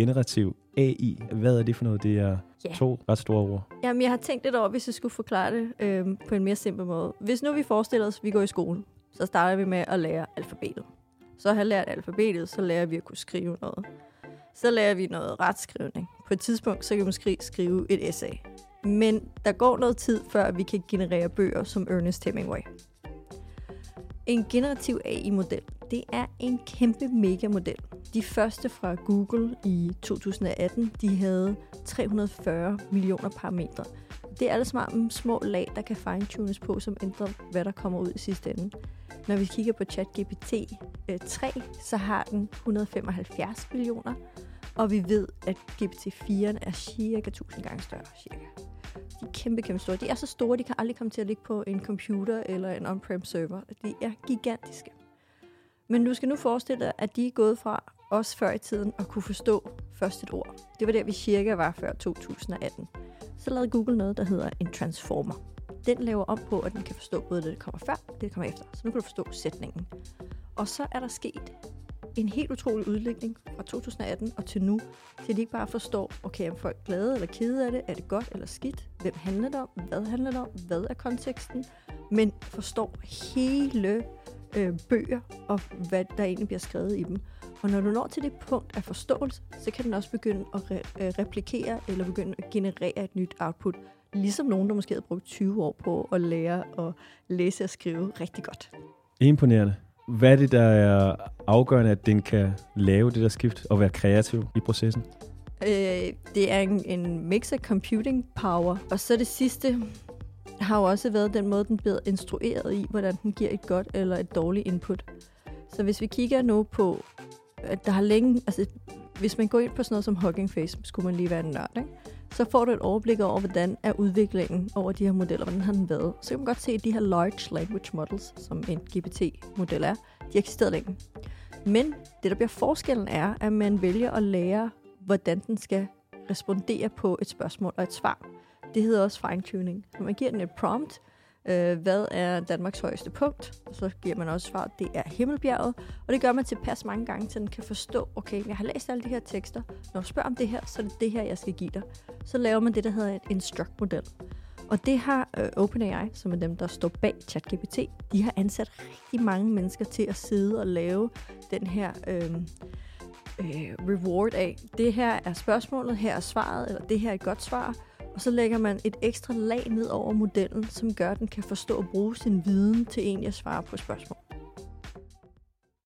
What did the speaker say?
generativ AI. Hvad er det for noget? Det er Ja. to ret store ord. Jamen, jeg har tænkt lidt over, hvis jeg skulle forklare det øh, på en mere simpel måde. Hvis nu vi forestiller os, at vi går i skole, så starter vi med at lære alfabetet. Så har jeg lært alfabetet, så lærer vi at kunne skrive noget. Så lærer vi noget retskrivning. På et tidspunkt, så kan vi måske skrive et essay. Men der går noget tid, før vi kan generere bøger som Ernest Hemingway. En generativ AI-model, det er en kæmpe mega-model. De første fra Google i 2018, de havde 340 millioner parametre. Det er alle sammen små lag, der kan fine-tunes på, som ændrer, hvad der kommer ud i sidste ende. Når vi kigger på ChatGPT øh, 3, så har den 175 millioner, og vi ved, at GPT-4 er cirka 1000 gange større. Cirka. De er kæmpe, kæmpe store. De er så store, de kan aldrig komme til at ligge på en computer eller en on-prem server. De er gigantiske. Men du skal nu forestille dig, at de er gået fra os før i tiden at kunne forstå først et ord. Det var der, vi cirka var før 2018. Så lavede Google noget, der hedder en transformer. Den laver om på, at den kan forstå både det, der kommer før, og det, der kommer efter. Så nu kan du forstå sætningen. Og så er der sket en helt utrolig udvikling fra 2018 og til nu, til de ikke bare forstår, okay, er folk glade eller kede af det, er det godt eller skidt, hvem handler det om, hvad handler det om, hvad er konteksten, men forstår hele øh, bøger og hvad der egentlig bliver skrevet i dem. Og når du når til det punkt af forståelse, så kan den også begynde at re- øh, replikere eller begynde at generere et nyt output. Ligesom nogen, der måske havde brugt 20 år på at lære at læse og skrive rigtig godt. Imponerende. Hvad er det, der er afgørende, at den kan lave det der skift og være kreativ i processen? Øh, det er en, en mix af computing power, og så det sidste har jo også været den måde, den bliver instrueret i, hvordan den giver et godt eller et dårligt input. Så hvis vi kigger nu på, at der har længe, altså hvis man går ind på sådan noget som Hugging Face, skulle man lige være en nørd, ikke? så får du et overblik over, hvordan er udviklingen over de her modeller, hvordan har den været. Så kan man godt se, at de her large language models, som en GPT-model er, de har eksisteret længe. Men det, der bliver forskellen, er, at man vælger at lære, hvordan den skal respondere på et spørgsmål og et svar. Det hedder også fine-tuning. Så man giver den et prompt, øh, hvad er Danmarks højeste punkt, og så giver man også svar, det er Himmelbjerget, og det gør man tilpas mange gange, så den kan forstå, okay, jeg har læst alle de her tekster, når du spørger om det her, så er det det her, jeg skal give dig. Så laver man det, der hedder en instruct-model. Og det har øh, OpenAI, som er dem, der står bag ChatGPT, de har ansat rigtig mange mennesker til at sidde og lave den her øh, øh, reward af. Det her er spørgsmålet, her er svaret, eller det her er et godt svar. Og så lægger man et ekstra lag ned over modellen, som gør, at den kan forstå og bruge sin viden til egentlig at svare på spørgsmål.